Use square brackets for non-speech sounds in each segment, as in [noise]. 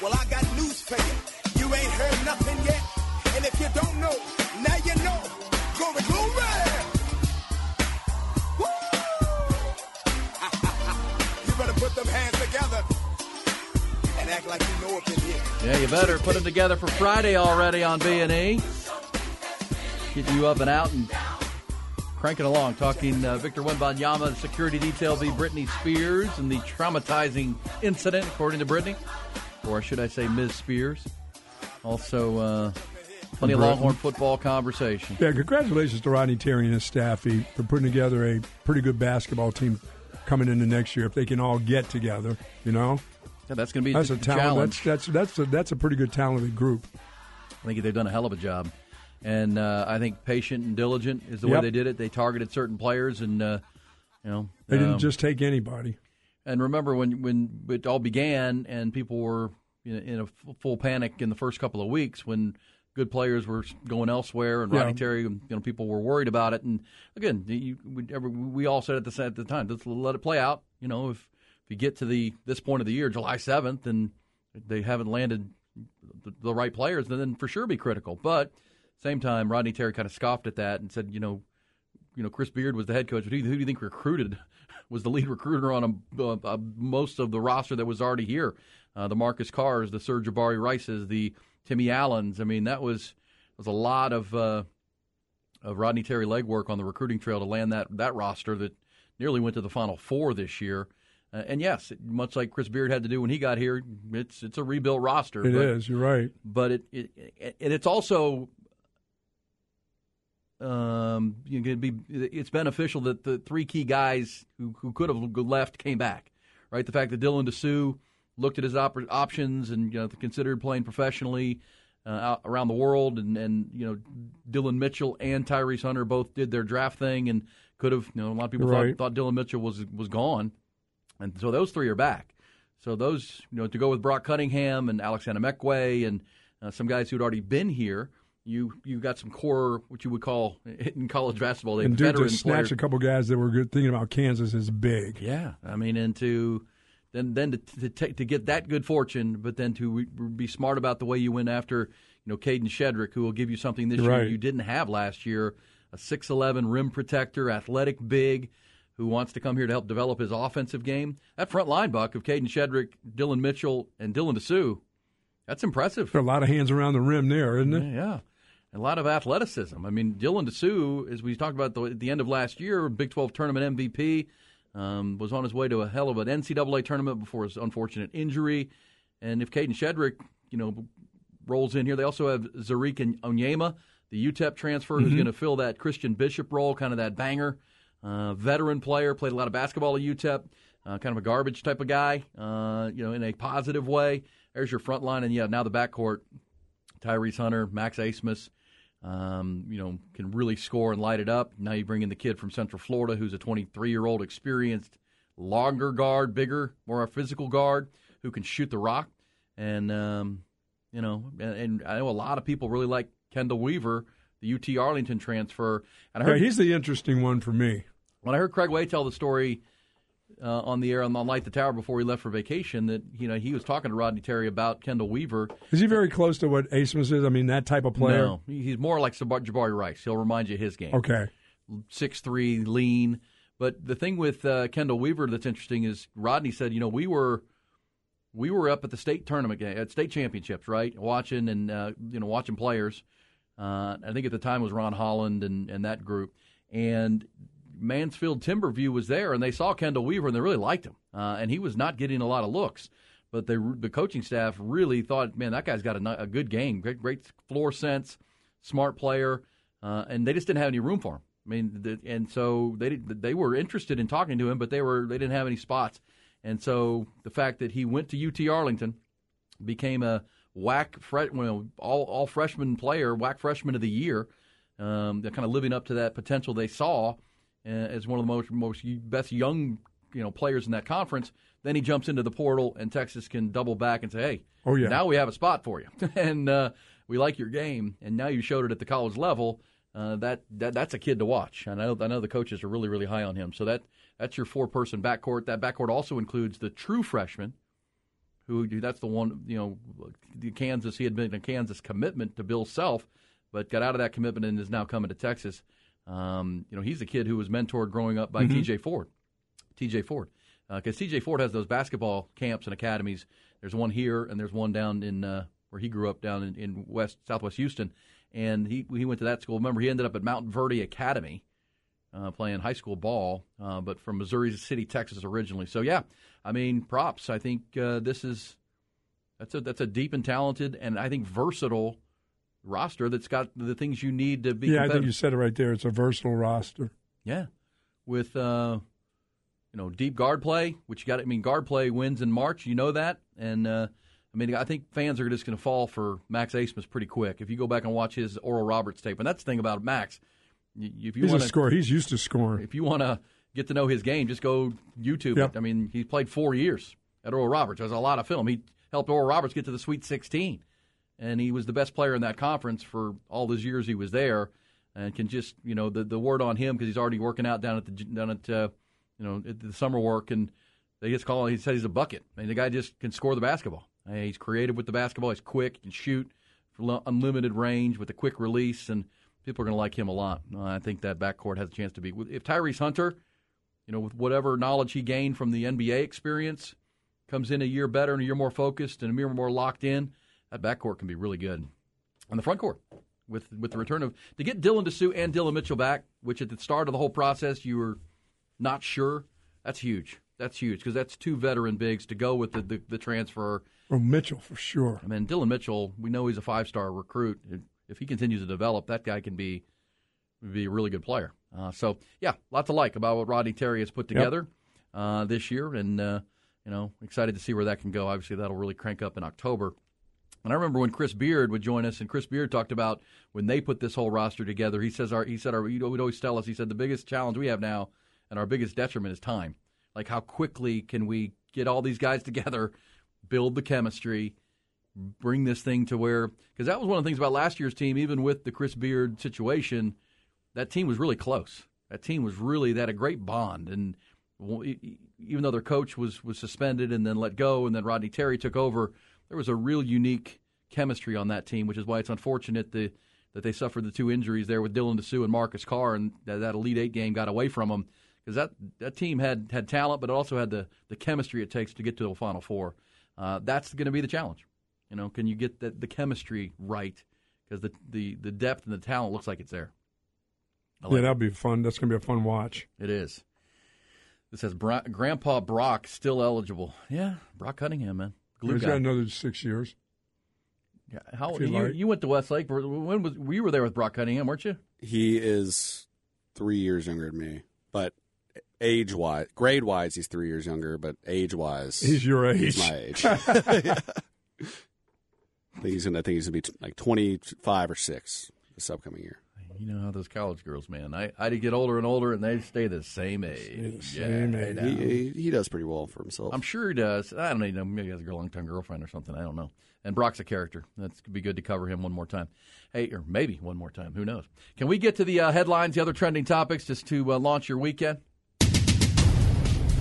Well, I got news for you. You ain't heard nothing yet. And if you don't know, now you know. Glory, glory! [laughs] you better put them hands together and act like you know up in here. Yeah, you better put them together for Friday already on B and E. Getting you up and out and cranking along. Talking uh, Victor Wembanyama, the security detail v. Britney Spears, and the traumatizing incident, according to Britney, or should I say, Ms. Spears. Also, uh, plenty of Longhorn football conversation. Yeah, congratulations to Rodney Terry and his staff he, for putting together a pretty good basketball team coming into next year. If they can all get together, you know, Yeah, that's going to be that's a, a talent. challenge. That's that's that's a, that's a pretty good talented group. I think they've done a hell of a job. And uh, I think patient and diligent is the way they did it. They targeted certain players, and uh, you know They didn't um, just take anybody. And remember when when it all began and people were in a, in a f- full panic in the first couple of weeks when good players were going elsewhere and Yeah. Rodney Terry, you know, people were worried about it. And again, you, we, we all said at the at the time, let's let it play out. You know, if if you get to the this point of the year, July seventh, and they haven't landed the, the right players, then for sure be critical. But same time, Rodney Terry kind of scoffed at that and said, you know, you know, Chris Beard was the head coach. But who, who do you think recruited was the lead recruiter on a, uh, most of the roster that was already here? Uh, the Marcus Carrs, the Sir'Jabari Rices, the Timmy Allens. I mean, that was was a lot of uh, of Rodney Terry legwork on the recruiting trail to land that that roster that nearly went to the Final Four this year. Uh, and yes, much like Chris Beard had to do when he got here, it's it's a rebuilt roster. It but, is. You're right. but it, it, it and it's also um, you know, be it's beneficial that the three key guys who who could have left came back, right? The fact that Dylan Disu looked at his op- options and you know considered playing professionally uh, around the world, and and you know Dillon Mitchell and Tyrese Hunter both did their draft thing and could have you know a lot of people Right. thought, thought Dillon Mitchell was was gone, and so those three are back. So those, you know, to go with Brock Cunningham and Alex Anamekwe and uh, some guys who'd already been here, you you got some core, what you would call in college basketball, they And dude, to snatch players. a couple guys that were good, thinking about Kansas is big. Yeah, I mean, and to then then to to, take, to get that good fortune, but then to re- be smart about the way you went after, you know, Kadin Shedrick, who will give you something this year Right. you didn't have last year, a six eleven rim protector, athletic big, who wants to come here to help develop his offensive game. That front line buck of Kadin Shedrick, Dillon Mitchell, and Dylan Disu, that's impressive. There are a lot of hands around the rim there, isn't it? Yeah. A lot of athleticism. I mean, Dylan Disu, as we talked about the, at the end of last year, Big 12 tournament MVP, um, was on his way to a hell of an NCAA tournament before his unfortunate injury. And if Kadin Shedrick, you know, rolls in here, they also have Ze'Rik and Onyema, the UTEP transfer, who's going to fill that Christian Bishop role, kind of that banger. Uh, veteran player, played a lot of basketball at UTEP, uh, kind of a garbage type of guy, uh, you know, in a positive way. There's your front line, and yeah, now the backcourt. Tyrese Hunter, Max Abmas, um, you know, can really score and light it up. Now you bring in the kid from Central Florida who's a 23 year old, experienced, longer guard, bigger, more a physical guard who can shoot the rock. And, um, you know, and, and I know a lot of people really like Chendall Weaver, the UT Arlington transfer. And I Yeah, heard, he's the interesting one for me. when I heard Craig Way tell the story uh, on the air on, on Light the Tower before he left for vacation, that, you know, he was talking to Rodney Terry about Chendall Weaver. Is he very close to what Abmas is? I mean, that type of player. No, he's more like Jabari Rice. He'll remind you of his game. Okay. Six three, lean. But the thing with uh, Chendall Weaver that's interesting is Rodney said, you know, we were we were up at the state tournament game, at state championships, right? Watching and uh, you know watching players. Uh, I think at the time it was Ron Holland and, and that group, and Mansfield Timberview was there, and they saw Chendall Weaver and they really liked him, uh, and he was not getting a lot of looks. But they, the coaching staff really thought, man, that guy's got a, a good game, great, great floor sense, smart player, uh, and they just didn't have any room for him. I mean, the, and so they they were interested in talking to him, but they were they didn't have any spots. And so the fact that he went to UT Arlington, became a WAC fre- well, all all freshman player, WAC freshman of the year. Um, they're kind of living up to that potential they saw as one of the most most best young you know players in that conference. Then he jumps into the portal, and Texas can double back and say, "Hey, Oh, yeah. now we have a spot for you, [laughs] and uh, we like your game, and now you showed it at the college level." Uh, that, that that's a kid to watch. I know I know the coaches are really really high on him. So that that's your four person backcourt. That backcourt also includes the true freshman, who that's the one you know, the Kansas. He had been a Kansas commitment to Bill Self, but got out of that commitment and is now coming to Texas. Um, you know, he's a kid who was mentored growing up by T.J. Ford. T.J. Ford, because T.J. Ford has those basketball camps and academies. There's one here and there's one down in uh, where he grew up down in, in West Southwest Houston, and he he went to that school. Remember, he ended up at Montverde Academy. Uh, playing high school ball, uh, but from Missouri City, Texas originally. So yeah, I mean, props. I think uh, this is that's a that's a deep and talented and I think versatile roster that's got the things you need to be. Yeah, I think you said it right there. It's a versatile roster. Yeah, with uh, you know deep guard play, which you got. It I mean, guard play wins in March. You know that, and uh, I mean, I think fans are just going to fall for Max Abmas pretty quick if you go back and watch his Oral Roberts tape. And that's the thing about Max. If you He's want a scorer. He's used to scoring. if you want to get to know his game, just go YouTube Yep. I mean, he played four years at Oral Roberts. There's a lot of film. He helped Oral Roberts get to the Sweet 16, and he was the best player in that conference for all those years he was there. And can just you know the the word on him because he's already working out down at the down at uh, you know at the summer work, and they just call. He said he's a bucket. I mean, the guy just can score the basketball. I mean, he's creative with the basketball. He's quick. He can shoot for unlimited range with a quick release, and people are going to like him a lot. Uh, I think that backcourt has a chance to be. If Tyrese Hunter, you know, with whatever knowledge he gained from the NBA experience, comes in a year better and a year more focused and a year more locked in, that backcourt can be really good. And the front court, with with the return of to get Dylan Disu and Dillon Mitchell back, which at the start of the whole process you were not sure, that's huge. That's huge because that's two veteran bigs to go with the, the, the transfer. Oh, Mitchell for sure. I mean, Dillon Mitchell, we know he's a five star recruit. If- he continues to develop, that guy can be be a really good player. Uh, so yeah, lot to like about what Rodney Terry has put together uh, this year, and uh, you know, excited to see where that can go. Obviously, that'll really crank up in October. And I remember when Chris Beard would join us, and Chris Beard talked about when they put this whole roster together. He says our he said our he would always tell us he said the biggest challenge we have now and our biggest detriment is time. Like how quickly can we get all these guys [laughs] together, build the chemistry, bring this thing to where because that was one of the things about last year's team, even with the Chris Beard situation, that team was really close. That team was really that a great bond, and even though their coach was was suspended and then let go, and then Rodney Terry took over, there was a real unique chemistry on that team, which is why it's unfortunate the, that they suffered the two injuries there with Dylan Disu and Marcus Carr, and that, that Elite Eight game got away from them because that that team had had talent, but it also had the the chemistry it takes to get to the Final Four. Uh, that's going to be the challenge. You know, can you get the, the chemistry right? Because the, the the depth and the talent looks like it's there. I Yeah, that'll be fun. That's going to be a fun watch. it is. This says Grandpa Brock still eligible. Yeah, Brock Cunningham, man, glue He's guy. got another six years. Yeah, How If you you, like. you went to Westlake? When was you were there with Brock Cunningham, weren't you? He is three years younger than me, but age wise, grade wise, he's three years younger, but age wise, He's your age. he's my [laughs] age. I think he's gonna. I think he's gonna be t- like twenty five or six this upcoming year. You know how those college girls, man. I I get older and older, and they stay the same age. same Yeah, age. He, he he does pretty well for himself. I'm sure he does. I don't know. Maybe he has a long time girlfriend or something. I don't know. And Brock's a character. That's could be good to cover him one more time. Hey, or maybe one more time. Who knows? Can we get to the uh, headlines, the other trending topics, just to uh, launch your weekend?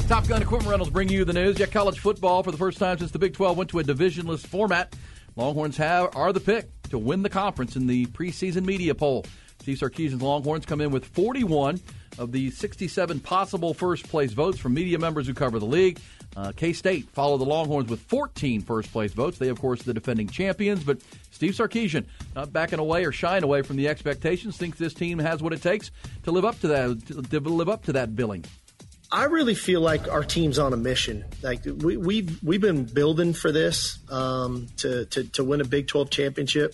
Top Gun Equipment Rentals bring you the news. Yeah, college football for the first time since the Big 12 went to a divisionless format. Longhorns have are the pick to win the conference in the preseason media poll. Steve Sarkisian's Longhorns come in with 41 of the 67 possible first place votes from media members who cover the league. Uh, K State follow the Longhorns with 14 first place votes. They, of course, the defending champions. But Steve Sarkisian, not backing away or shying away from the expectations, thinks this team has what it takes to live up to that to live up to that billing. I really feel like our team's on a mission. Like we, we've we've been building for this um, to, to to win a Big 12 championship.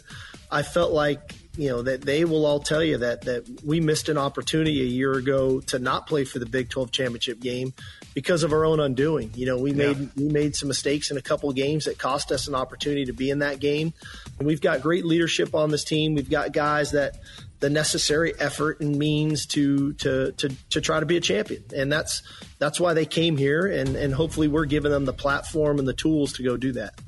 I felt like you know that they will all tell you that that we missed an opportunity a year ago to not play for the Big 12 championship game because of our own undoing. You know, we made we made some mistakes in a couple of games that cost us an opportunity to be in that game. And we've got great leadership on this team. We've got guys that the necessary effort and means to to to to try to be a champion. And that's that's why they came here and and hopefully we're giving them the platform and the tools to go do that.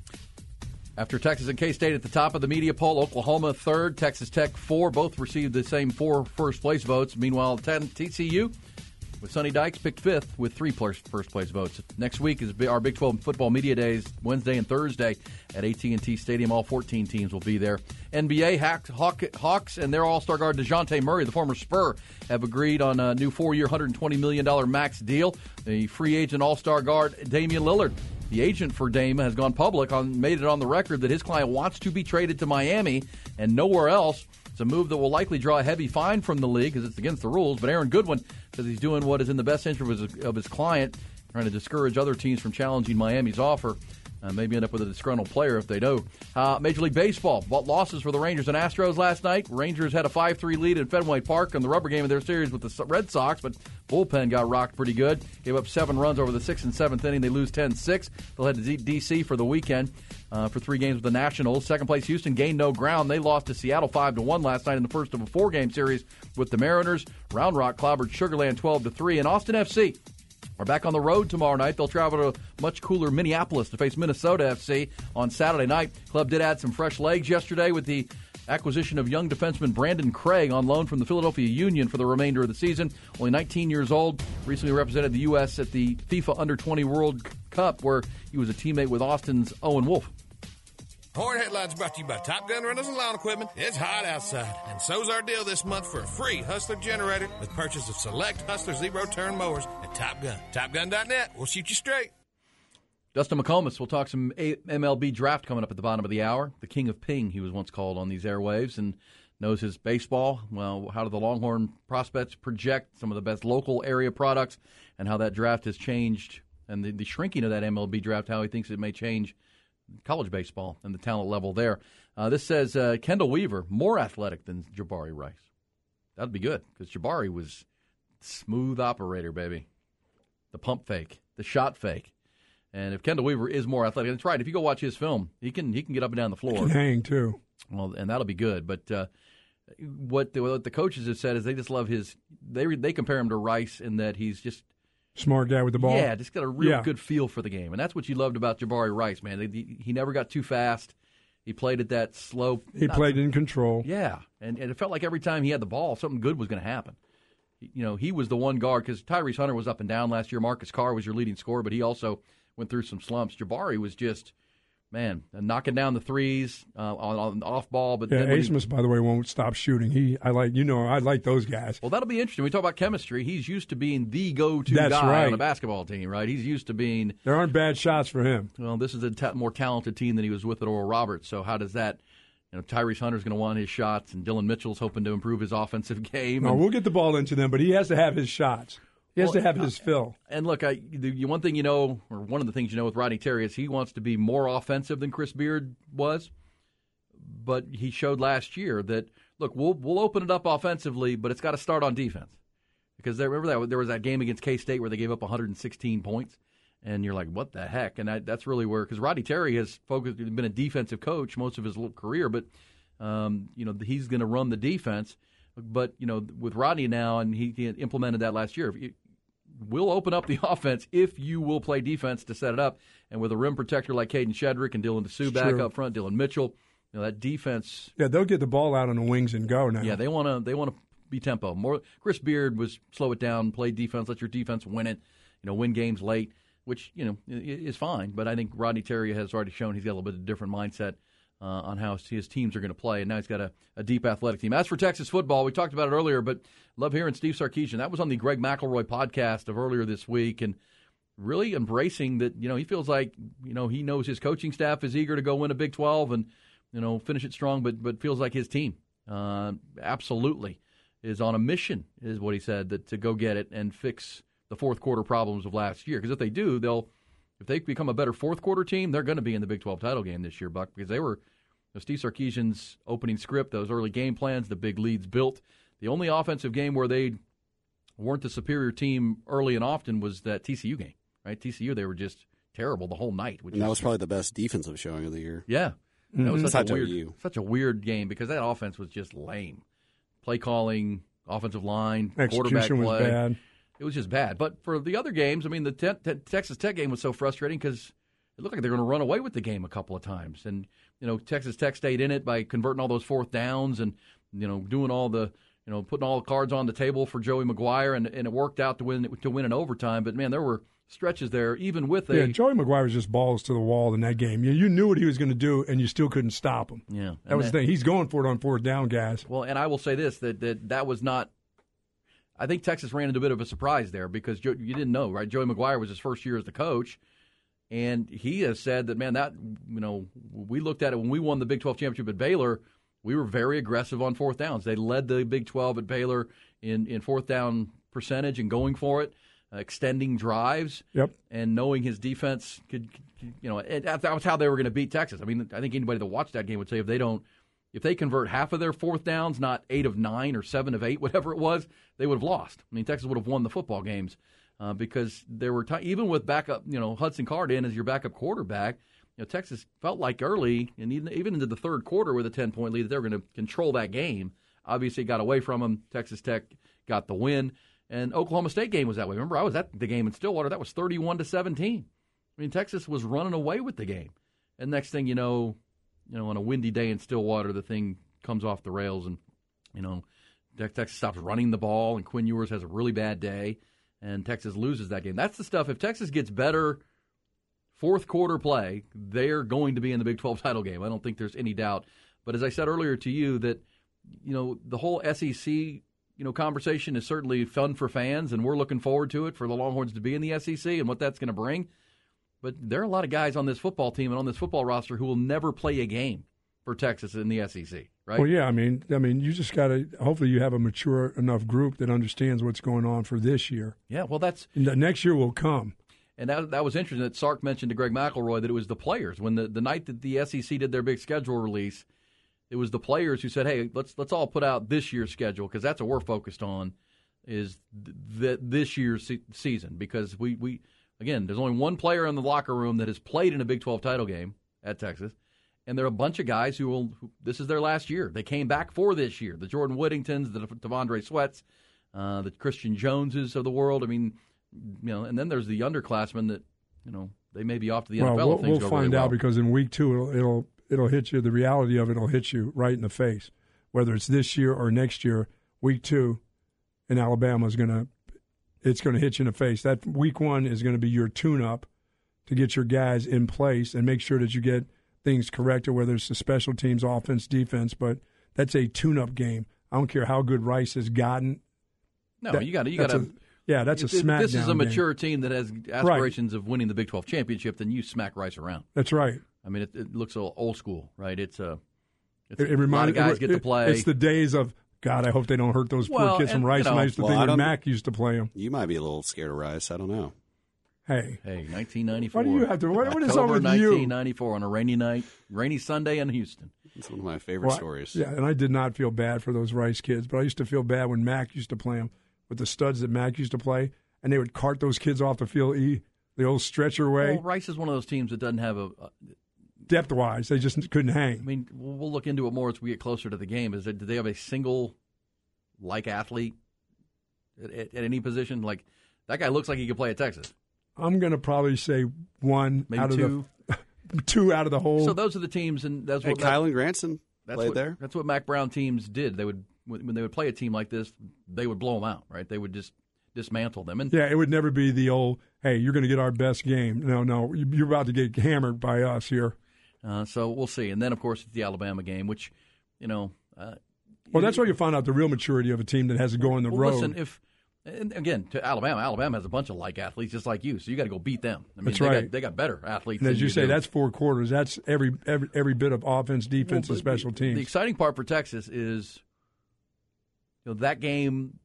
After Texas and K State at the top of the media poll, Oklahoma third, Texas Tech four, both received the same four first place votes. Meanwhile, TCU with Sonny Dykes picked fifth with three first place votes. Next week is our Big 12 football media days, Wednesday and Thursday at AT&T Stadium. All 14 teams will be there. NBA Hawks and their All-Star guard Dejounte Murray, the former Spur, have agreed on a new four-year, $120 million max deal. The free agent All-Star guard Damian Lillard the agent for Dame has gone public on made it on the record that his client wants to be traded to Miami and nowhere else. It's a move that will likely draw a heavy fine from the league because it's against the rules. But Aaron Goodwin says he's doing what is in the best interest of his, of his client, trying to discourage other teams from challenging Miami's offer. Uh, maybe end up with a disgruntled player if they do. Uh, Major League Baseball losses for the Rangers and Astros last night. Rangers had a 5 3 lead in Fenway Park in the rubber game of their series with the Red Sox, but bullpen got rocked pretty good. Gave up seven runs over the sixth and seventh inning. They lose 10 6. They'll head to D.C. for the weekend uh, for three games with the Nationals. Second place Houston gained no ground. They lost to Seattle 5 to 1 last night in the first of a four game series with the Mariners. Round Rock clobbered Sugarland 12 to 3. And Austin FC are back on the road tomorrow night. They'll travel to much cooler Minneapolis to face Minnesota FC on Saturday night. Club did add some fresh legs yesterday with the acquisition of young defenseman Brandan Craig on loan from the Philadelphia Union for the remainder of the season. Only 19 years old, recently represented the U.S. at the FIFA Under 20 World Cup, where he was a teammate with Austin's Owen Wolff. Horn Headlines brought to you by Top Gun Rentals and Lawn Equipment. It's hot outside, and so's our deal this month for a free Hustler generator with purchase of select Hustler zero turn mowers at Top Gun. TopGun.net. We'll shoot you straight. Dustin McComas will talk some MLB draft coming up at the bottom of the hour. The king of ping, he was once called on these airwaves, and knows his baseball. Well, how do the Longhorn prospects project some of the best local area products, and how that draft has changed, and the, the shrinking of that MLB draft, how he thinks it may change college baseball and the talent level there. Uh, this says uh, Chendall Weaver more athletic than Jabari Rice. That'd be good because Jabari was smooth operator, baby. The pump fake, the shot fake. And if Chendall Weaver is more athletic, that's right. If you go watch his film, he can he can get up and down the floor. He can hang too. Well, and that'll be good. But uh, what the, what the coaches have said is they just love his. They they compare him to Rice in that he's just Smart guy with the ball. Yeah, just got a real yeah. good feel for the game, and that's what you loved about Jabari Rice, man. He never got too fast. He played at that slow. He played in control. Yeah, and, and it felt like every time he had the ball, something good was going to happen. You know, he was the one guard because Tyrese Hunter was up and down last year. Marcus Carr was your leading scorer, but he also went through some slumps. Jabari was just man, knocking down the threes uh, on, on off ball. But yeah, Abmas, by the way, won't stop shooting. He, I like, you know, I like those guys. Well, that'll be interesting. We talk about chemistry. He's used to being the go-to That's guy right. on a basketball team, right? He's used to being. There aren't bad shots for him. Well, this is a more talented team than he was with at Oral Roberts. So how does that? You know, Tyrese Hunter's going to want his shots, and Dillon Mitchell's hoping to improve his [laughs] offensive game. No, we'll get the ball into them, but he has to have his shots. He has well, to have his fill. And look, I, the one thing you know, or one of the things you know with Rodney Terry is he wants to be more offensive than Chris Beard was. But he showed last year that look, we'll we'll open it up offensively, but it's got to start on defense. Because there, remember that there was that game against K State where they gave up 116 points, and you're like, what the heck? And that, that's really where because Rodney Terry has focused, been a defensive coach most of his career, but um, you know he's going to run the defense. But you know, with Rodney now, and he implemented that last year will open up the [laughs] offense if you will play defense to set it up. And with a rim protector like Kadin Shedrick and Dylan Disu back up front, Dillon Mitchell, you know that defense. Yeah, they'll get the ball out on the wings and go now. Yeah, they want to. They want to be tempo. More. Chris Beard was slow it down, play defense, let your defense win it. You know, win games late, which you know is fine. But I think Rodney Terry has already shown he's got a little bit of different mindset uh, on how his teams are going to play. And now he's got a, a, deep athletic team. As for Texas football, we talked about it earlier, but love hearing Steve Sarkisian. That was on the Greg McElroy podcast of earlier this week, and really embracing that. You know, he feels like you know he knows his coaching staff is eager to go win a Big Twelve and you know finish it strong, but but feels like his team uh, absolutely is on a mission, is what he said, that to go get it and fix the fourth quarter problems of last year. Because if they do, they'll if they become a better fourth quarter team, they're going to be in the Big 12 title game this year, Buck, because they were know, Steve Sarkisian's opening script, those early game plans, the big leads built. The only offensive game where they weren't the superior team early and often was that TCU game, right? TCU, they were just terrible the whole night. Which And that is- was probably the best defensive showing of the year. yeah, that was Mhm. such a, weird, OU. such a weird game because that offense was just lame. Play calling, offensive line, quarterback Execution was play. It was just bad. But for the other games, I mean, the te- te- Texas Tech game was so frustrating because it looked like they were going to run away with the game a couple of times. And you know, Texas Tech stayed in it by converting all those fourth downs and you know doing all the you know putting all the cards on the table for Joey McGuire, and, and it worked out to win to win in overtime. But man, there were stretches there, even with a Yeah, Joey McGuire was just balls to the wall in that game. You, you knew what he was going to do, and you still couldn't stop him. yeah That was the thing. He's going for it on fourth down, guys. Well, and I will say this that that, that was not. I think Texas ran into a bit of a surprise there because Joe, you didn't know, right? Joey McGuire was his first year as the coach, and he has said that man, that you know, we looked at it when we won the Big Twelve championship at Baylor. We were very aggressive on fourth downs. They led the Big Twelve at Baylor in in fourth down percentage and going for it, uh, extending drives. Yep. And knowing his defense could, could you know, that that was how they were going to beat Texas. I mean, I think anybody that watched that game would say if they don't if they convert half of their fourth downs, not eight of nine or seven of eight, [laughs] whatever it was, they would have lost. I mean, Texas would have won the football games uh, because there were ti even with backup, you know, Hudson Card in as your backup quarterback. You know, Texas felt like early and even, even into the third quarter with a ten point lead that they were going to control that game. Obviously, got away from them. Texas Tech got the win, and Oklahoma State game was that way. Remember, I was at the game in Stillwater. That was thirty-one to seventeen. I mean, Texas was running away with the game, and next thing you know, you know, on a windy day in Stillwater, the thing comes off the rails, and you know, Tex- Texas stops running the ball, and Quinn Ewers has a really bad day, and Texas loses that game. That's the stuff. If Texas gets better fourth quarter play, they're going to be in the Big 12 title game. I don't think there's any doubt. But as I said earlier to you, that you know the whole SEC you know conversation is certainly fun for fans, and we're looking forward to it for the Longhorns to be in the SEC and what that's going to bring. But there are a lot of guys on this football team and on this football roster who will never play a game for Texas in the SEC, right? Well, yeah, I mean, I mean, you just got to. Hopefully, you have a mature enough group that understands what's going on for this year. Yeah, well, that's next year will come. And that, that was interesting that Sark mentioned to Greg McElroy that it was the players. When the, the night that the SEC did their big schedule release, it was the players who said, "Hey, let's let's all put out this year's schedule because that's what we're focused on is th- th- this year's se- season because we we again there's only one player in the locker room that has played in a Big 12 title game at Texas." And there are a bunch of guys who will. Who, this is their last year. They came back for this year. The Jordan Whittingtons, the T'Vondre Sweats, uh, the Christian Joneses of the world. I mean, you know, and then there's the underclassmen that you know they may be off to the well, NFL. we'll, we'll find really out well. because in week two it'll, it'll it'll hit you. The reality of it will hit you right in the face, whether it's this year or next year. Week two in Alabama is gonna it's gonna hit you in the face. That week one is going to be your tune-up to get your guys in place and make sure that you get things corrected, whether it's the special teams, offense, defense. But that's a tune-up game. I don't care how good Rice has gotten. no, that- you got to you got to. Yeah, that's a smackdown. This is a game. mature team that has aspirations of winning the Big 12 championship. Then you smack Rice around. That's right. I mean, it, it looks a little old school, right? It's a, it's It, it a lot reminds of guys it- get to play. It's the days of God. I hope they don't hurt those poor Well, kids from Rice. you and I used to Well, think I when Mack used to play them. You might be a little scared of Rice. I don't know. Hey, hey, 1994. Why do you have to- what- what is wrong October with you? 1994 on a rainy night, rainy Sunday in Houston. It's one of my favorite well, stories. Yeah, and I did not feel bad for those Rice kids, but I used to feel bad when Mack used to play them with the studs that Mack used to play, and they would cart those kids off the field, e the old stretcher way. Well, Rice is one of those teams that doesn't have a. a Depth wise, they just couldn't hang. I mean, we'll we'll look into it more as we get closer to the game. Is that do they have a single like athlete at, at, at any position? Like that guy looks like he could play at Texas. I'm going to probably say one Maybe out of two. the [laughs] two out of the whole. So those are the teams, and that's Hey, what Kylan Granson that's played what, there. That's what Mack Brown teams did. They would when when they would play a team like this, they would blow them out. Right? They would just dismantle them. And yeah, it would never be the old, hey, you're going to get our best game. No, no, you're about to get hammered by us here. Uh, so we'll see. And then of course it's the Alabama game, which you know. Uh, Well, that's where you find out the real maturity of a team that has to go on the well, road. Listen, if and again to Alabama, Alabama has a bunch of like athletes just like you, so you got to go beat them. I mean, That's they right. Got, they got better athletes. and as than you say, do. that's four quarters. That's every every every bit of offense, defense, Well, and special the, teams. The exciting part for Texas is, you know, that game.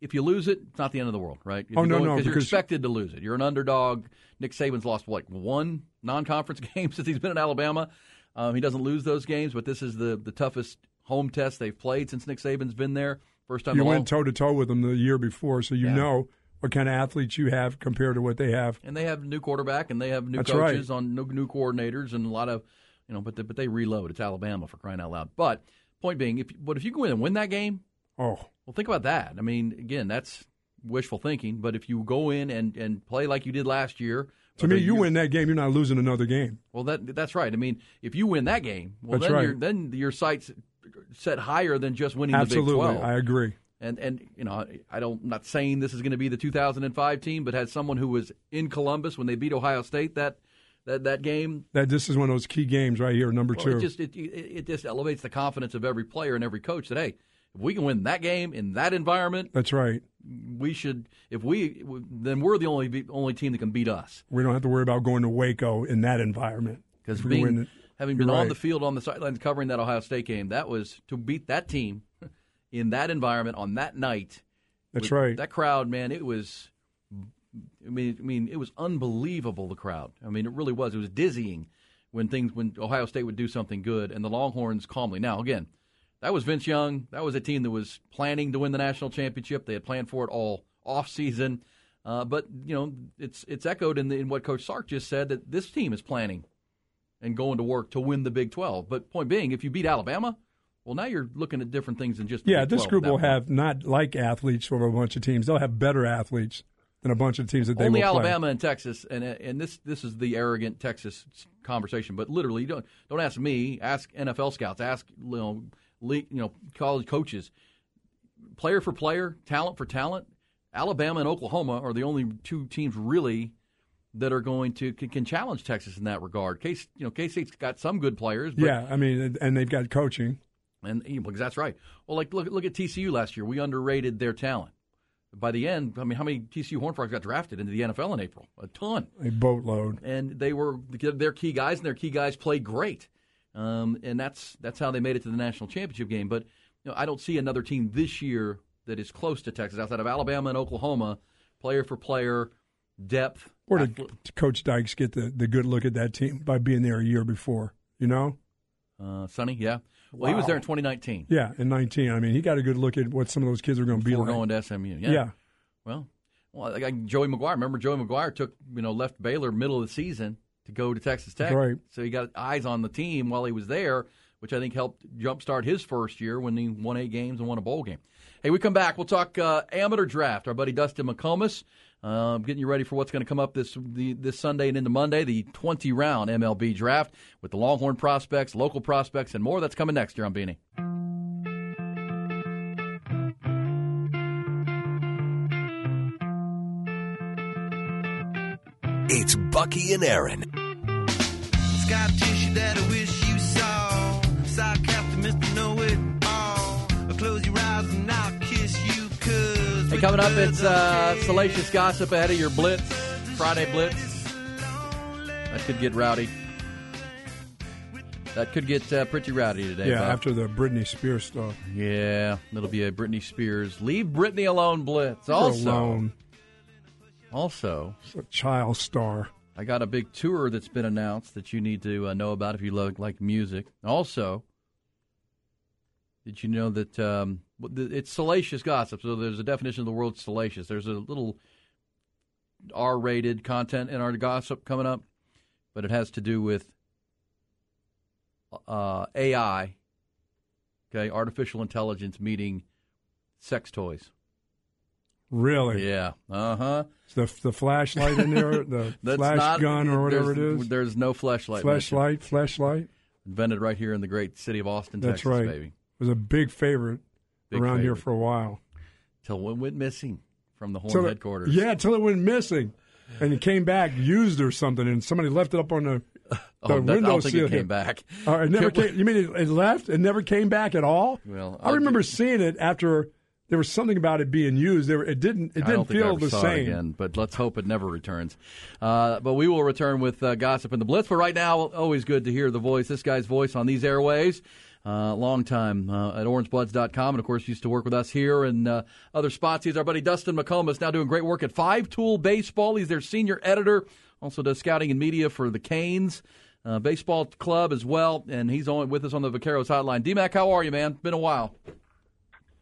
If you lose it, it's not the end of the world, right? If Oh, no, go- no, because you're expected to lose it. You're an underdog. Nick Saban's lost what one non-conference [laughs] game since he's been in Alabama. Um, he doesn't lose those games, but this is the the toughest home test they've played since Nick Saban's been there. First time You went toe to toe with them the year before, so you Yeah. know what kind of athletes you have compared to what they have. and they have new quarterback and they have new That's coaches right. on new, new coordinators and a lot of you know, but they, but they reload. It's Alabama for crying out loud. But point being, if but if you go in and win that game, Oh, well, think about that. I mean, again, that's wishful thinking. But if you go in and and play like you did last year, to me, you win that game, you're not losing another game. Well, that that's right. I mean, if you win that game, well, That's then right. you're, then your sights set higher than just winning the Big Absolutely, Twelve. I agree. And and you know, I don't I'm not saying this is going to be the 2005 team, but had someone who was in Columbus when they beat Ohio State that that that game. That this is one of those key games right here, number Well, two. it just it, it it just elevates the confidence of every player and every coach that hey, if we can win that game in that environment, That's right. we should. If we then we're the only only team that can beat us We don't have to worry about going to Waco in that environment because being having been on the field on the sidelines covering that Ohio State game, that was to beat that team in that environment on that night. That's right. That crowd, man, it was. I mean, I mean, it was unbelievable. The crowd. I mean, it really was. It was dizzying when things when Ohio State would do something good, and the Longhorns calmly. Now, again, that was Vince Young. That was a team that was planning to win the national championship. They had planned for it all off season. Uh, but you know, it's it's echoed in, the, in what Coach Sark just said that this team is planning and going to work to win the Big Twelve. But point being, if you beat Alabama, well, now you're looking at different things than just the Yeah, Big this 12 group will point. have not like athletes from a bunch of teams. They'll have better athletes than a bunch of teams that they Only will play. Alabama and Texas, and and this this is the arrogant Texas conversation. But literally, don't don't ask me. Ask NFL scouts. Ask you know, le- you know college coaches. Player for player, talent for talent. Alabama and Oklahoma are the only two teams really that are going to can, can challenge Texas in that regard. Case you know K State's got some good players. But, Yeah, I mean, and they've got coaching. and you know, because that's right. Well, like look look at TCU last year. We underrated their talent. By the end, I mean, how many TCU Horned Frogs got drafted into the NFL in April? A ton A boatload. and they were their key guys, and their key guys played great. Um, and that's that's how they made it to the national championship game. But you know, I don't see another team this year that is close to Texas outside of Alabama and Oklahoma, player for player, depth. Where did athle- Coach Dykes get the, the good look at that team by being there a year before? You know? uh, Sonny, yeah. Well, he was there in 2019. Yeah, in 19. I mean, he got a good look at what some of those kids are going to be Before like. going to SMU. Yeah. yeah. Well, well, like like Joey McGuire. Remember, Joey McGuire took you know left Baylor middle of the season to go to Texas Tech. Right. So he got eyes on the team while he was there, which I think helped jumpstart his first year when he won eight games and won a bowl game. Hey, we come back. We'll talk uh, amateur draft. Our buddy Dustin McComas. Uh, getting you ready for what's going to come up this the, this Sunday and into Monday, the 20 round MLB draft with the Longhorn prospects, local prospects, and more. That's coming next year on Beanie. It's Bucky and Erin. Scar tissue that I wish you saw. Sarcastic, Mr. Know It All. Close your eyes and I'll kiss you, cause. Hey, coming up, it's uh, salacious gossip ahead of your Blitz, Friday Blitz. That could get rowdy. That could get uh, pretty rowdy today. Yeah, Bob. after the Britney Spears stuff. yeah, it'll be a Britney Spears "Leave Britney Alone" Blitz. Leave her Also, alone. also, It's a child star. I got a big tour that's been announced that you need to uh, know about if you love, like music. Also, did you know that um, it's salacious gossip? So there's a definition of the word salacious. There's a little R-rated content in our gossip coming up, but it has to do with uh, AI. Okay, artificial intelligence meeting sex toys. Really? Yeah. Uh huh. The the flashlight in there, the [laughs] flash gun or whatever it is. there's- no flashlight. Fleshlight, Fleshlight. Invented right here in the great city of Austin, That's Texas, right. baby. Was a big favorite Big around here for a while. Till one went missing from the Horn Till it- headquarters. Yeah, till it went missing, and it came back used or something, and somebody left it up on the. [laughs] the Oh, that- I window don't think it came back. Uh, it never came. You mean it, it left? It never came back at all. Well, I I'll remember get- seeing it after there was something about it being used. There, it didn't. It didn't feel the same. again, but let's hope it never returns. Uh, but we will return with uh, gossip and the Blitz. But right now, always good to hear the voice, this guy's voice on these airways. Uh, long time uh, at orangebloods.com, and of course, used to work with us here and uh, other spots. He's our buddy Dustin McComas, now doing great work at Five Tool Baseball. He's their senior editor, also does scouting and media for the Canes. uh, baseball club as well, and he's on with us on the Vaqueros hotline. D-Mac, how are you, man? Been a while.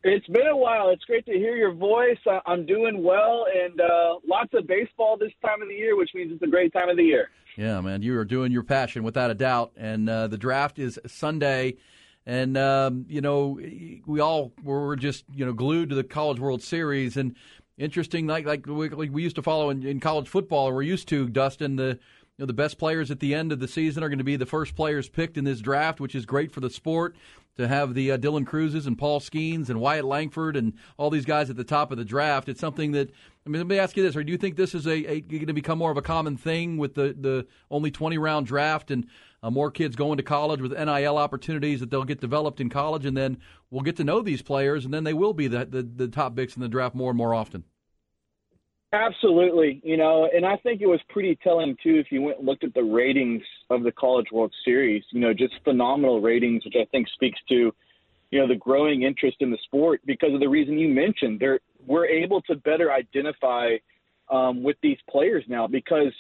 It's been a while. It's great to hear your voice. I'm doing well, and uh, lots of baseball this time of the year, which means it's a great time of the year. Yeah, man, you are doing your passion without a doubt, and uh, the draft is Sunday. And um, you know, we all were just you know glued to the College World Series, and interesting, like like we, like we used to follow in, in college football, we're used to Dustin. The you know the best players at the end of the season are going to be the first players picked in this draft, which is great for the sport. To have the uh, Dylan Crewses and Paul Skenes and Wyatt Langford and all these guys at the top of the draft, it's something that I mean. Let me ask you this: Or do you think this is a, a going to become more of a common thing with the the only twenty round draft and uh, more kids going to college with NIL opportunities that they'll get developed in college, and then we'll get to know these players, and then they will be the the, the top picks in the draft more and more often. Absolutely, you know, and I think it was pretty telling too if you went and looked at the ratings of the College World Series. You know, just phenomenal ratings, which I think speaks to, you know, the growing interest in the sport because of the reason you mentioned. They're we're able to better identify um, with these players now because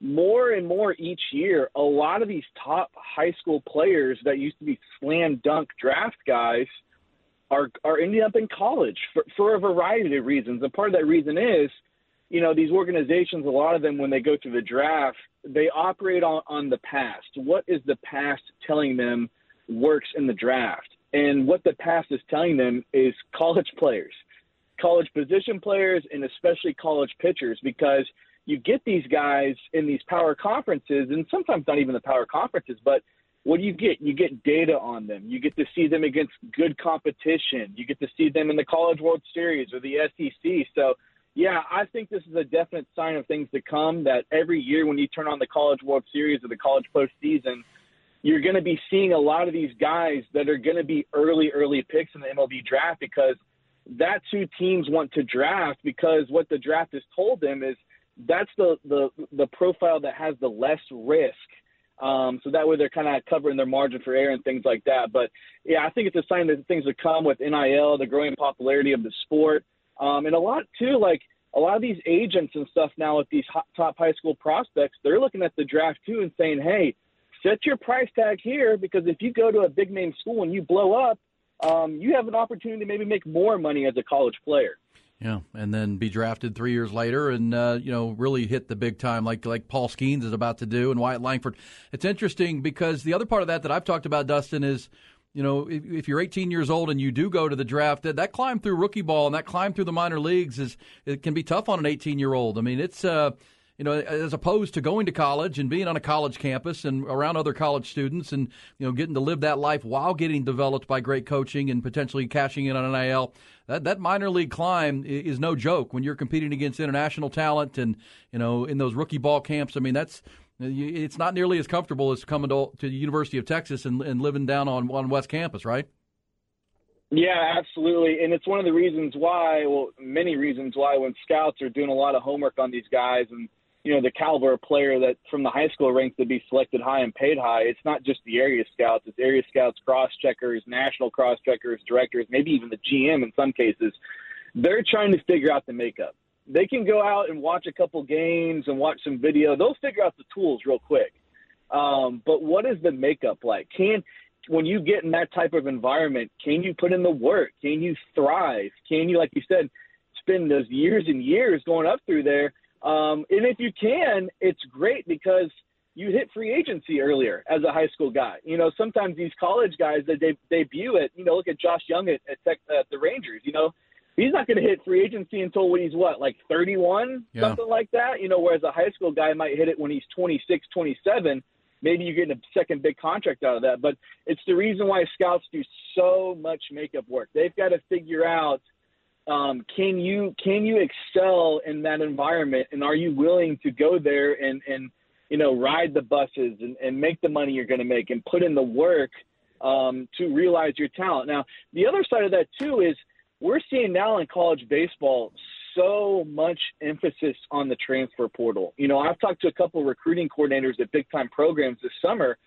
more and more each year, a lot of these top high school players that used to be slam dunk draft guys are are ending up in college for, for a variety of reasons. And part of that reason is you know, these organizations, a lot of them, when they go through the draft, they operate on, on the past. What is the past telling them works in the draft? And what the past is telling them is college [laughs] players, college position players, and especially college pitchers, because you get these guys in these power conferences, and sometimes not even the power conferences, but what do you get? You get data on them. You get to see them against good competition. You get to see them in the College World Series or the SEC. So, yeah, I think this is a definite sign of things to come. That every year when you turn on the College World Series or the College Postseason, you're going to be seeing a lot of these guys that are going to be early, early picks in the MLB draft because that's who teams want to draft. Because what the draft has told them is that's the the the profile that has the less risk. Um, so that way they're kind of covering their margin for error and things like that. But yeah, I think it's a sign that things will come with NIL, the growing popularity of the sport. Um, and a lot too, like a lot of these agents and stuff now with these hot, top high school prospects, they're looking at the draft too and saying, "Hey, set your price tag here because if you go to a big name school and you blow up, um, you have an opportunity to maybe make more money as a college player." Yeah, and then be drafted three years later, and uh, you know really hit the big time like like Paul Skenes is about to do, and Wyatt Langford. It's interesting because the other part of that that I've talked about, Dustin, is you know, if, if, you're 18 years old and you do go to the draft, that, that climb through rookie ball and that climb through the minor leagues is it can be tough on an 18 year old. I mean, it's uh, you know, as opposed to going to college and being on a college campus and around other college students and you know getting to live that life while getting developed by great coaching and potentially cashing in on NIL. That that minor league climb is no joke when you're competing against international talent and you know in those rookie ball camps. I mean, that's it's not nearly as comfortable as coming to, to the University of Texas and, and living down on, on West Campus, right? Yeah, absolutely. And it's one of the reasons why, well, many reasons why when scouts are doing a lot of homework on these guys and, you know, the caliber of player that from the high school ranks to be selected high and paid high, it's not just the area scouts, it's area scouts, cross checkers, national cross checkers, directors, maybe even the GM in some cases. They're trying to figure out the makeup they can go out and watch a couple games and watch some video. They'll figure out the tools real quick. Um, but what is the makeup like? Can when you get in that type of environment, can you put in the work? Can you thrive? Can you, like you said, spend those years and years going up through there? Um, and if you can, it's great because you hit free agency earlier as a high school guy. You know, sometimes these college guys that they debut it. You know, look at Josh Jung at, at, Tech, at the Rangers. You know, he's not going to hit free agency until when he's what, like 31, yeah. something like that. You know, whereas a high school guy might hit it when he's 26, 27. Maybe you're getting a second big contract out of that. But it's the reason why scouts do so much makeup work. They've got to figure out um, can you can you excel in that environment, and are you willing to go there and and you know ride the buses and, and make the money you're going to make and put in the work um, to realize your talent. Now, the other side of that too is we're seeing now in college baseball so much emphasis on the transfer portal. You know, I've talked to a couple of recruiting coordinators at big time programs this summer,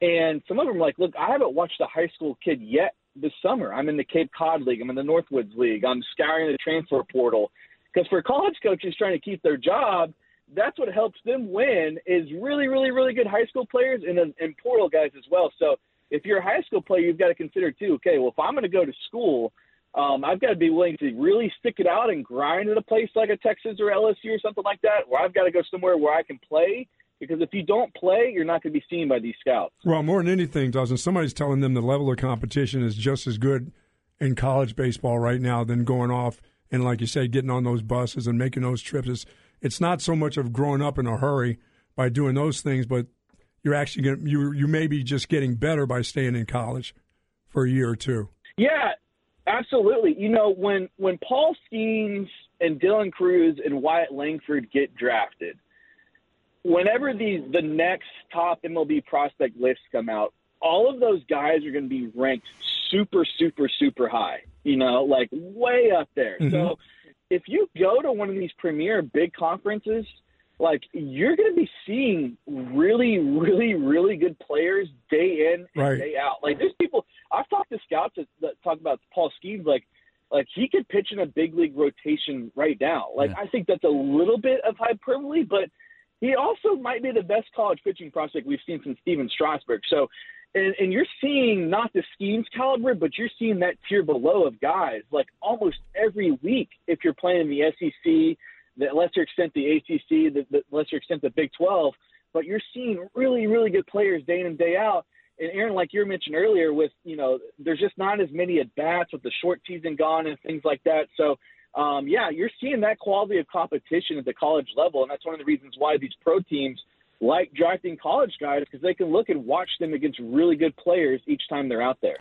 and some of them are like, look, I haven't watched a high school kid yet this summer. I'm in the Cape Cod League, I'm in the Northwoods League, I'm scouring the transfer portal. Because for college coaches trying to keep their job, that's what helps them win is really, really, really good high school players and, and portal guys as well. So if you're a high school player, you've got to consider too. Okay, well, if I'm going to go to school, um, I've got to be willing to really stick it out and grind at a place like a Texas or LSU or something like that, where I've got to go somewhere where I can play. Because if you don't play, you're not going to be seen by these scouts. Well, more than anything, doesn't somebody's telling them the level of competition is just as good in college baseball right now than going off and, like you say, getting on those buses and making those trips. It's, it's not so much of growing up in a hurry by doing those things, but you're actually going you you may be just getting better by staying in college for a year or two. Yeah, absolutely. You know, when when Paul Skenes and Dylan Crews and Wyatt Langford get drafted, whenever these the next top MLB prospect lists come out, all of those guys are going to be ranked super, super, super high. You know, like way up there. Mm-hmm. So if you go to one of these premier big conferences, like you're going to be seeing really, really, really good players day in and right. day out. Like there's people I've talked to scouts that, that talk about Paul Skenes, like like he could pitch in a big league rotation right now. Like yeah. I think that's a little bit of hyperbole, but he also might be the best college pitching prospect we've seen since Stephen Strasburg. So, and, and you're seeing not the Skenes caliber, but you're seeing that tier below of guys like almost every week if you're playing in the SEC, the lesser extent the ACC, the, the lesser extent the Big 12. But you're seeing really, really good players day in and day out. And Erin, like you mentioned earlier, with you know, there's just not as many at bats with the short season gone and things like that. So um, yeah, you're seeing that quality of competition at the college level, and that's one of the reasons why these pro teams like drafting college guys because they can look and watch them against really good players each time they're out there.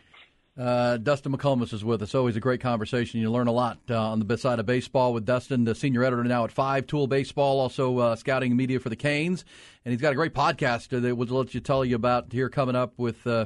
Uh, Dustin McComas is with us. Always a great conversation. You learn a lot uh, on the side of baseball with Dustin, the senior editor now at Five Tool Baseball, also uh, scouting media for the Canes, and he's got a great podcast that will let you tell you about here coming up with uh,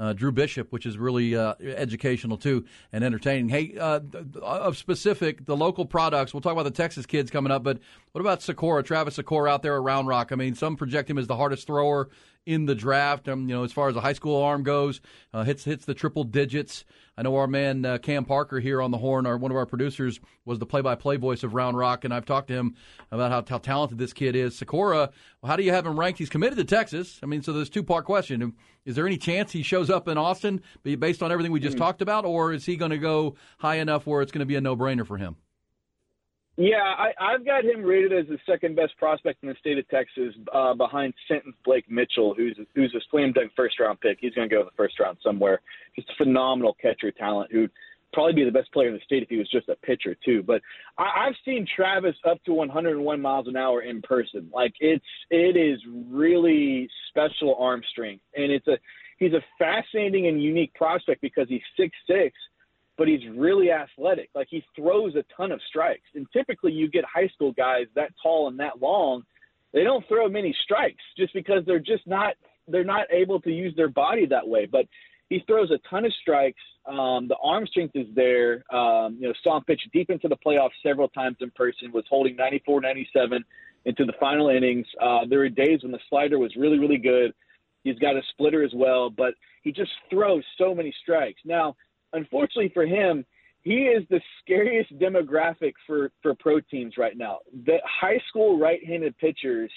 uh, Drew Bishop, which is really uh, educational too and entertaining. Hey, of specific, the local products, we'll talk about the Texas kids coming up, but what about Sykora, Travis Sykora out there at Round Rock? I mean, some project him as the hardest thrower in the draft. Um, you know, as far as a high school arm goes, uh, hits hits the triple digits. I know our man uh, Cam Parker here on the horn, our one of our producers, was the play-by-play voice of Round Rock, and I've talked to him about how, how talented this kid is. Sykora, how do you have him ranked? He's committed to Texas. I mean, so there's two part question: Is there any chance he shows up in Austin, based on everything we just mm-hmm. talked about, or is he going to go high enough where it's going to be a no-brainer for him? Yeah, I, I've got him rated as the second best prospect in the state of Texas, uh, behind Sinton's Blake Mitchell, who's who's a slam dunk first round pick. He's going to go in the first round somewhere. Just a phenomenal catcher talent who'd probably be the best player in the state if he was just a pitcher too. But I, I've seen Travis up to 101 miles an hour in person. Like it's it is really special arm strength, and it's a he's a fascinating and unique prospect because he's six six but he's really athletic. Like he throws a ton of strikes. And typically you get high school guys that tall and that long, they don't throw many strikes just because they're just not they're not able to use their body that way. But he throws a ton of strikes. Um, the arm strength is there. Um, you know, saw him pitch deep into the playoffs several times in person. Was holding 94, 97 into the final innings. Uh, there were days when the slider was really, really good. He's got a splitter as well, but he just throws so many strikes. Now, unfortunately for him, he is the scariest demographic for for pro teams right now. The high school right-handed pitchers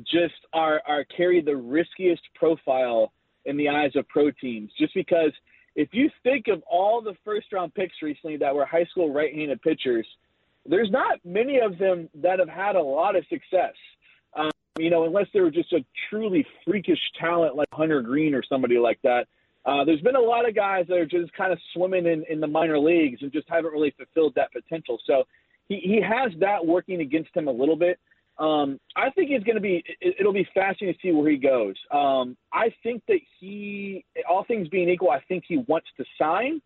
just are are carry the riskiest profile in the eyes of pro teams, just because if you think of all the first round picks recently that were high school right-handed pitchers, there's not many of them that have had a lot of success. Um, you know, unless they were just a truly freakish talent like Hunter Greene or somebody like that. Uh, there's been a lot of guys that are just kind of swimming in, in the minor leagues and just haven't really fulfilled that potential. So he, he has that working against him a little bit. Um, I think he's going to be. It, will be fascinating to see where he goes. Um, I think that he, all things being equal, I think he wants to sign.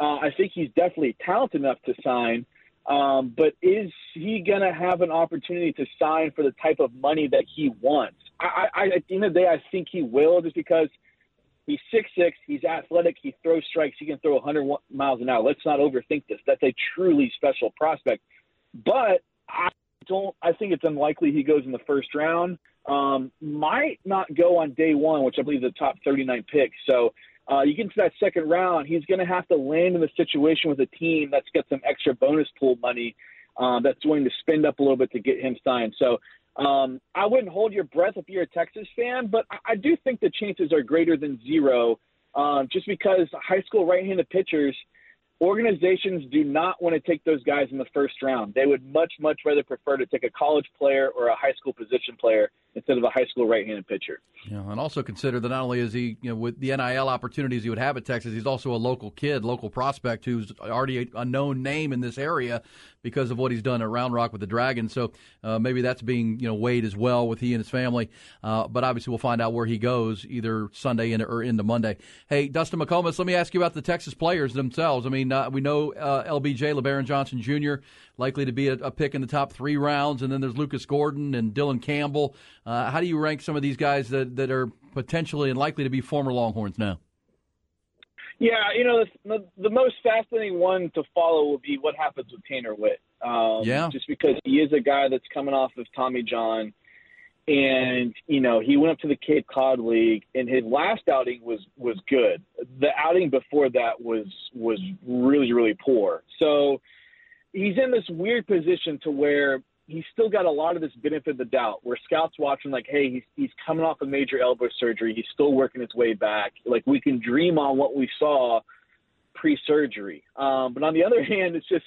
Uh, I think he's definitely talented enough to sign. Um, but is he going to have an opportunity to sign for the type of money that he wants? I, I, at the end of the day, I think he will, just because – He's six six. He's athletic. He throws strikes. He can throw 100 miles an hour. Let's not overthink this. That's a truly special prospect. But I don't. I think it's unlikely he goes in the first round. Um, might not go on day one, which I believe is the top 39 pick. So uh, you get into that second round, he's going to have to land in the situation with a team that's got some extra bonus pool money. um, that's willing to spend up a little bit to get him signed. So um, I wouldn't hold your breath if you're a Texas fan, but I, I do think the chances are greater than zero, um, just because high school right-handed pitchers – organizations do not want to take those guys in the first round. They would much, much rather prefer to take a college player or a high school position player instead of a high school right-handed pitcher. Yeah, and also consider that not only is he, you know, with the NIL opportunities he would have at Texas, he's also a local kid, local prospect who's already a known name in this area because of what he's done at Round Rock with the Dragons. So uh, maybe that's being, you know, weighed as well with he and his family. Uh, but obviously, we'll find out where he goes either Sunday in, or into Monday. Hey, Dustin McComas, let me ask you about the Texas players themselves. I mean, uh, we know uh, LBJ, LeBaron Johnson Jr likely to be a, a, pick in the top three rounds. And then there's Lucas Gordon and Dylan Campbell. Uh, how do you rank some of these guys that, that are potentially and likely to be former Longhorns now? Yeah, you know, the, the most fascinating one to follow will be what happens with Tanner Witt. Um, yeah. Just because he is a guy that's coming off of Tommy John. And you know he went up to the Cape Cod League, and his last outing was was good. The outing before that was was really really poor. So he's in this weird position to where he's still got a lot of this benefit of the doubt where scouts watching like hey he's he's coming off a major elbow surgery. He's still working his way back. Like we can dream on what we saw pre-surgery. Um but on the other [laughs] hand it's just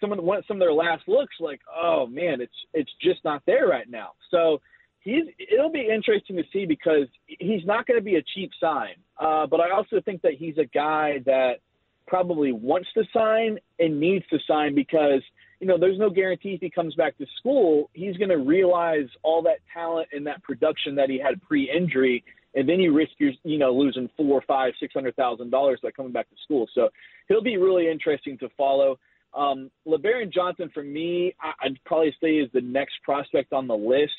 some of the, some of their last looks like oh man it's it's just not there right now. So he's it'll be interesting to see because he's not going to be a cheap sign. Uh but i also think that he's a guy that probably wants to sign and needs to sign because you know there's no guarantee if he comes back to school he's going to realize all that talent and that production that he had pre-injury and then you risk your you know losing four five six hundred thousand dollars by coming back to school so he'll be really interesting to follow um LeBaron Johnson for me I'd probably say is the next prospect on the list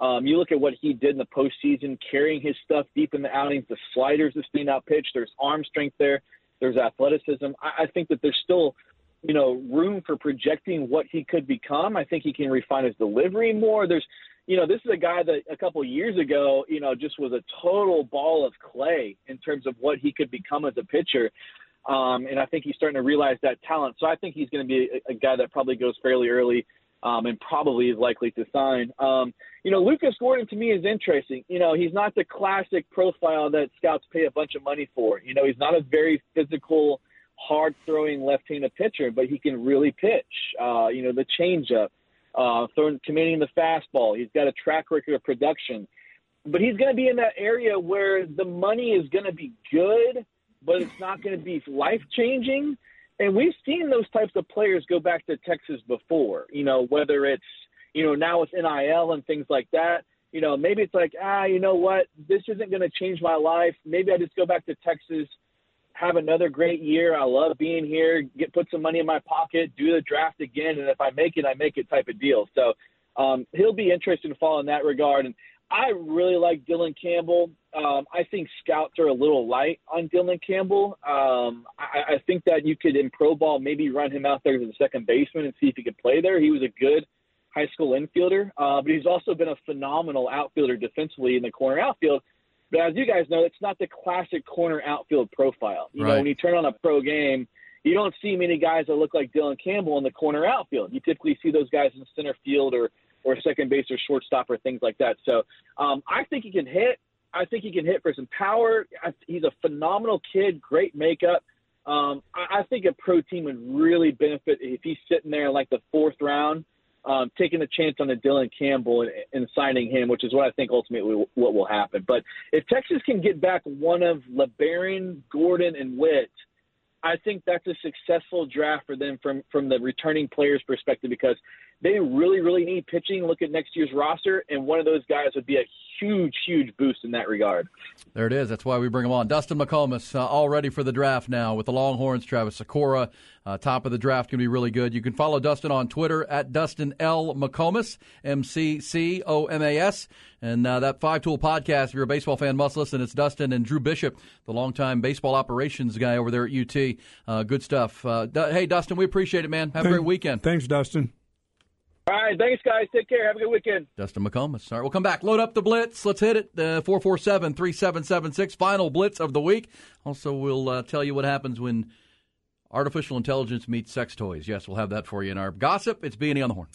um, you look at what he did in the postseason, carrying his stuff deep in the outings, the sliders, the stand-out pitch. There's arm strength there. There's athleticism. I, I think that there's still, you know, room for projecting what he could become. I think he can refine his delivery more. There's, you know, this is a guy that a couple years ago, you know, just was a total ball of clay in terms of what he could become as a pitcher. Um, and I think he's starting to realize that talent. So I think he's going to be a, a guy that probably goes fairly early um, and probably is likely to sign. Um, you know, Lucas Gordon to me is interesting. You know, he's not the classic profile that scouts pay a bunch of money for. You know, he's not a very physical, hard throwing left handed pitcher, but he can really pitch. Uh, you know, the changeup, uh, throwing, commanding the fastball. He's got a track record of production. But he's going to be in that area where the money is going to be good, but it's not going to be life changing. And we've seen those types of players go back to Texas before, you know, whether it's, you know, now with NIL and things like that. You know, maybe it's like, ah, you know what, this isn't going to change my life. Maybe I just go back to Texas, have another great year. I love being here, get put some money in my pocket, do the draft again, and if I make it, I make it type of deal. So um, he'll be interested to follow in that regard. And I really like Dylan Campbell. Um, I think scouts are a little light on Dylan Campbell. Um, I, I think that you could in pro ball maybe run him out there as a second baseman and see if he could play there. He was a good high school infielder, uh, but he's also been a phenomenal outfielder defensively in the corner outfield. But as you guys know, it's not the classic corner outfield profile. You right. know, when you turn on a pro game, you don't see many guys that look like Dylan Campbell in the corner outfield. You typically see those guys in center field or or second base or shortstop or things like that. So um, I think he can hit. I think he can hit for some power. He's a phenomenal kid, great makeup. Um, I, I think a pro team would really benefit if he's sitting there in like the fourth round, um, taking a chance on the Dylan Campbell and, and signing him, which is what I think ultimately what will happen. But if Texas can get back one of LeBaron, Gordon, and Witt – I think that's a successful draft for them from from the returning players perspective because they really really need pitching. Look at next year's roster, and one of those guys would be a huge huge boost in that regard. There it is. That's why we bring him on. Dustin McComas, uh, all ready for the draft now with the Longhorns. Travis Sykora, uh, top of the draft, going to be really good. You can follow Dustin on Twitter at Dustin L McComas, M C C O M A S. And uh, that Five Tool podcast, if you're a baseball fan, must listen. It's Dustin and Drew Bishop, the longtime baseball operations guy over there at UT. Uh, good stuff. Uh, hey, Dustin, we appreciate it, man. Have a great weekend. Thanks, Dustin. All right, thanks, guys. Take care. Have a good weekend. Dustin McComas. All right, we'll come back. Load up the blitz. Let's hit it. Uh, 447 3776. Final blitz of the week. Also, we'll uh, tell you what happens when Artificial intelligence meets sex toys. Yes, we'll have that for you in our gossip. It's B&E on the horn.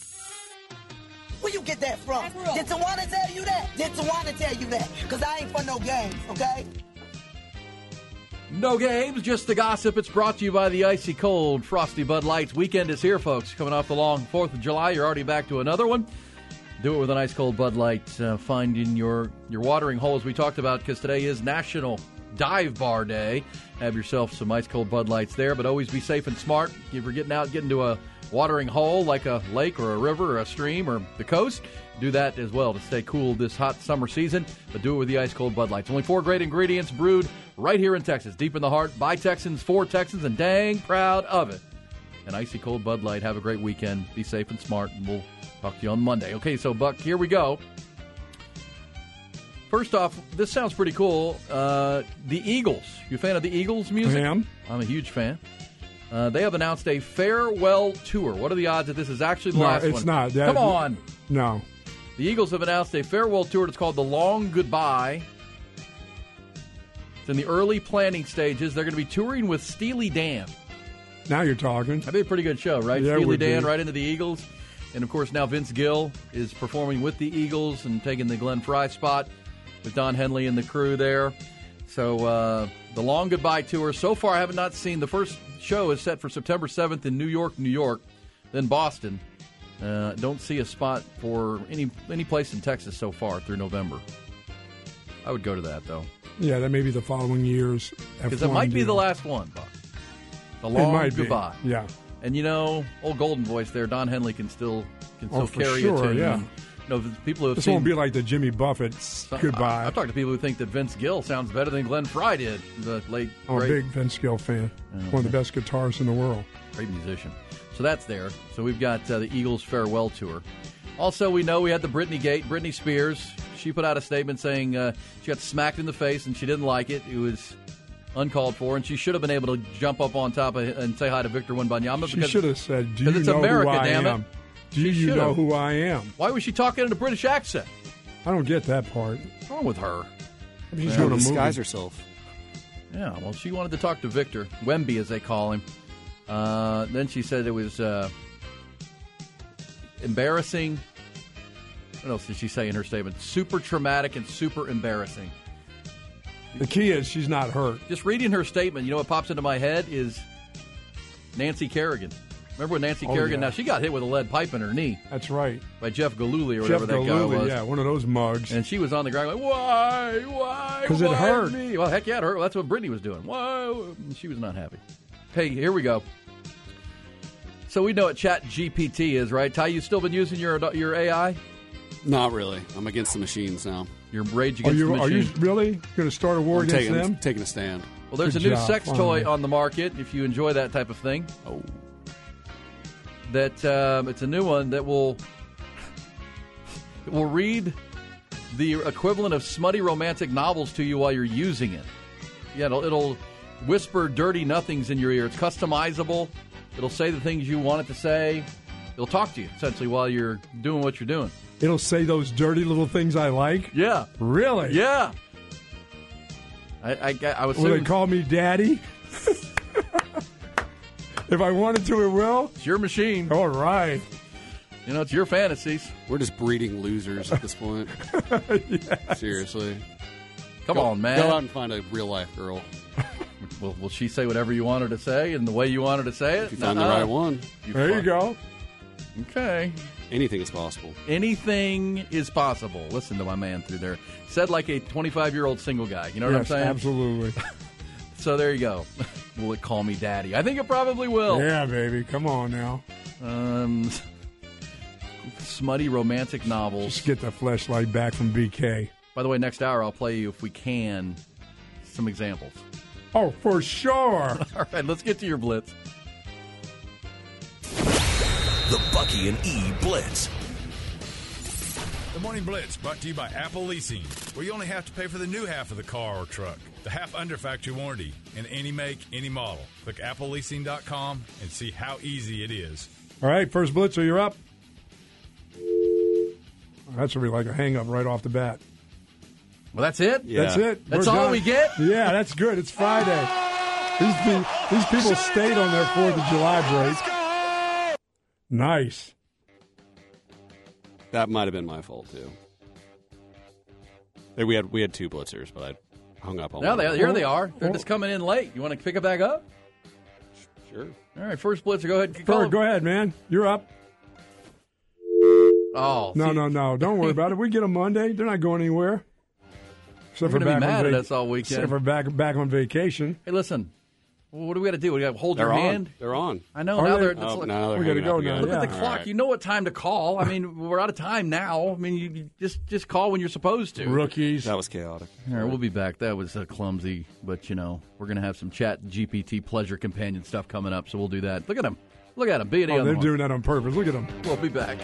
Where you get that from? Did Tawana tell you that? Did Tawana tell you that? Because I ain't for no games, okay? No games, just the gossip. It's brought to you by the icy cold Frosty Bud Lights. Weekend is here, folks. Coming off the long 4th of July, you're already back to another one. Do it with an ice cold Bud Light. Uh, find in your, your watering hole, as we talked about, because today is National Dive Bar Day. Have yourself some ice cold Bud Lights there, but always be safe and smart. If you're getting out, getting to a watering hole like a lake or a river or a stream or the coast, do that as well to stay cool this hot summer season. But do it with the ice cold Bud Lights. Only four great ingredients brewed right here in Texas, deep in the heart, by Texans, for Texans, and dang proud of it. An icy cold Bud Light. Have a great weekend. Be safe and smart, and we'll talk to you on Monday. Okay, so Buck, here we go. First off, this sounds pretty cool. Uh, the Eagles. You a fan of the Eagles music? I am. I'm a huge fan. Uh, they have announced a farewell tour. What are the odds that this is actually the No, last it's one? not. That- Come on. No. The Eagles have announced a farewell tour. It's called the Long Goodbye. It's in the early planning stages. They're going to be touring with Steely Dan. Now you're talking. That'd be a pretty good show, right? Yeah, Steely Dan be. right into the Eagles. And of course, now Vince Gill is performing with the Eagles and taking the Glenn Frey spot with Don Henley and the crew there. So uh, the long goodbye tour. So far, I have not seen. The first show is set for September 7th in New York, New York, then Boston. Uh, don't see a spot for any any place in Texas so far through November. I would go to that though, Yeah, that may be the following years. because it might be deal. the last one. Buck. The It long might be. goodbye. Yeah. And you know, old golden voice there, Don Henley can still can still Oh, carry sure, a tune. yeah. Know, the people who have This seen won't be like the Jimmy Buffett's goodbye. I, have talked to people who think that Vince Gill sounds better than Glenn Frey did, the late I'm a big Vince Gill fan. One of the best guitarists in the world. great musician. So that's there. So we've got uh, the Eagles farewell tour. Also, we know we had the Britney Gate. Britney Spears. She put out a statement saying uh, she got smacked in the face and she didn't like it. It was uncalled for, and she should have been able to jump up on top of, and say hi to Victor Wembanyama. She should have said, "Do you it's know America, who I damn it. Am? Do She you should know who I am?" Why was she talking in a British accent? I don't get that part. What's wrong with her? She's Yeah. doing a disguise movie. herself. Yeah, well, she wanted to talk to Victor Wemby, as they call him. Uh, then she said it was uh, embarrassing. What else did she say in her statement? Super traumatic and super embarrassing. The key is she's not hurt. Just reading her statement, you know what pops into my head is Nancy Kerrigan. Remember when Nancy Oh, Kerrigan? yeah. Now she got hit with a lead pipe in her knee That's right. by Jeff Gillooly or Jeff whatever that guy was. yeah, one of those mugs. And she was on the ground like, why, why? Because it hurt. Me? Well, heck yeah, it hurt. Well, that's what Britney was doing. Why? She was not happy. Hey, here we go. So we know what Chat GPT is, right? Ty, you still been using your your AI? Not really. I'm against the machines now. Your rage Are against you the machines. are you really going to start a war I'm against taking, them? taking a stand. well, there's Good a new job, sex finally. toy on the market. If you enjoy that type of thing, Oh, that um, it's a new one that will will read the equivalent of smutty romantic novels to you while you're using it. Yeah, it'll, it'll whisper dirty nothings in your ear. It's customizable. It'll say the things you want it to say. It'll talk to you essentially while you're doing what you're doing. It'll say those dirty little things I like. Yeah, Really? yeah. I I, I was Will they call me daddy? [laughs] if I wanted to, it will. it's your machine. All right. You know, it's your fantasies. we're just breeding losers at this point. [laughs] Seriously. Come Go- on, man. Go out and find a real life girl. [laughs] Will, will she say whatever you want her to say and the way you want her to say it? If you find Nuh-uh. the uh-uh. right one, There you go. Okay. anything is possible. Anything is possible. Listen to my man through there. Said like a 25 year old single guy. You know what I'm saying? absolutely. [laughs] So there you go. [laughs] will it call me daddy? I think it probably will. Yeah, baby. Come on now. Um, smutty romantic novels. Just get the Fleshlight back from BK. By the way, next hour I'll play you, if we can, some examples. Oh, for sure. [laughs] All right, let's get to your blitz. The Bucky and E Blitz. The Morning Blitz brought to you by Apple Leasing, where you only have to pay for the new half of the car or truck, the half under factory warranty, in any make, any model. Click appleleasing.com and see how easy it is. All right, first blitzer, you're up. That's gonna be like a hang up right off the bat. Well, that's it? Yeah. That's it. That's We're all done. we get? Yeah, that's good. It's Friday. These, these people stayed on their Fourth of July break. Nice. That might have been my fault too. Hey, We had we had two blitzers, but I hung up on Now one. they, here they are. They're just coming in late. You want to pick it back up? Sure. All right, first blitzer. Go ahead. Call Ferg, go ahead, man. You're up. Oh, No, see, no, no. Don't worry about it. We get them Monday. They're not going anywhere. Except They're for gonna be back on mad at us all weekend. Except for back back on vacation. Hey, listen. What do we got to do? We got to hold They're your on. hand. They're on. I know. Are now they? they're. Oh, it's- now they're We gotta hanging go up now, again. yeah. Look at the All clock. right. You know what time to call. I mean, we're out of time now. I mean, you, you just just call when you're supposed to. Rookies. That was chaotic. All right, we'll be back. That was uh, clumsy, but you know we're gonna have some chat GPT pleasure companion stuff coming up, so we'll do that. Look at him. Look at him. B and A Oh, on they're the doing that on purpose. Look at them. horn. We'll be back.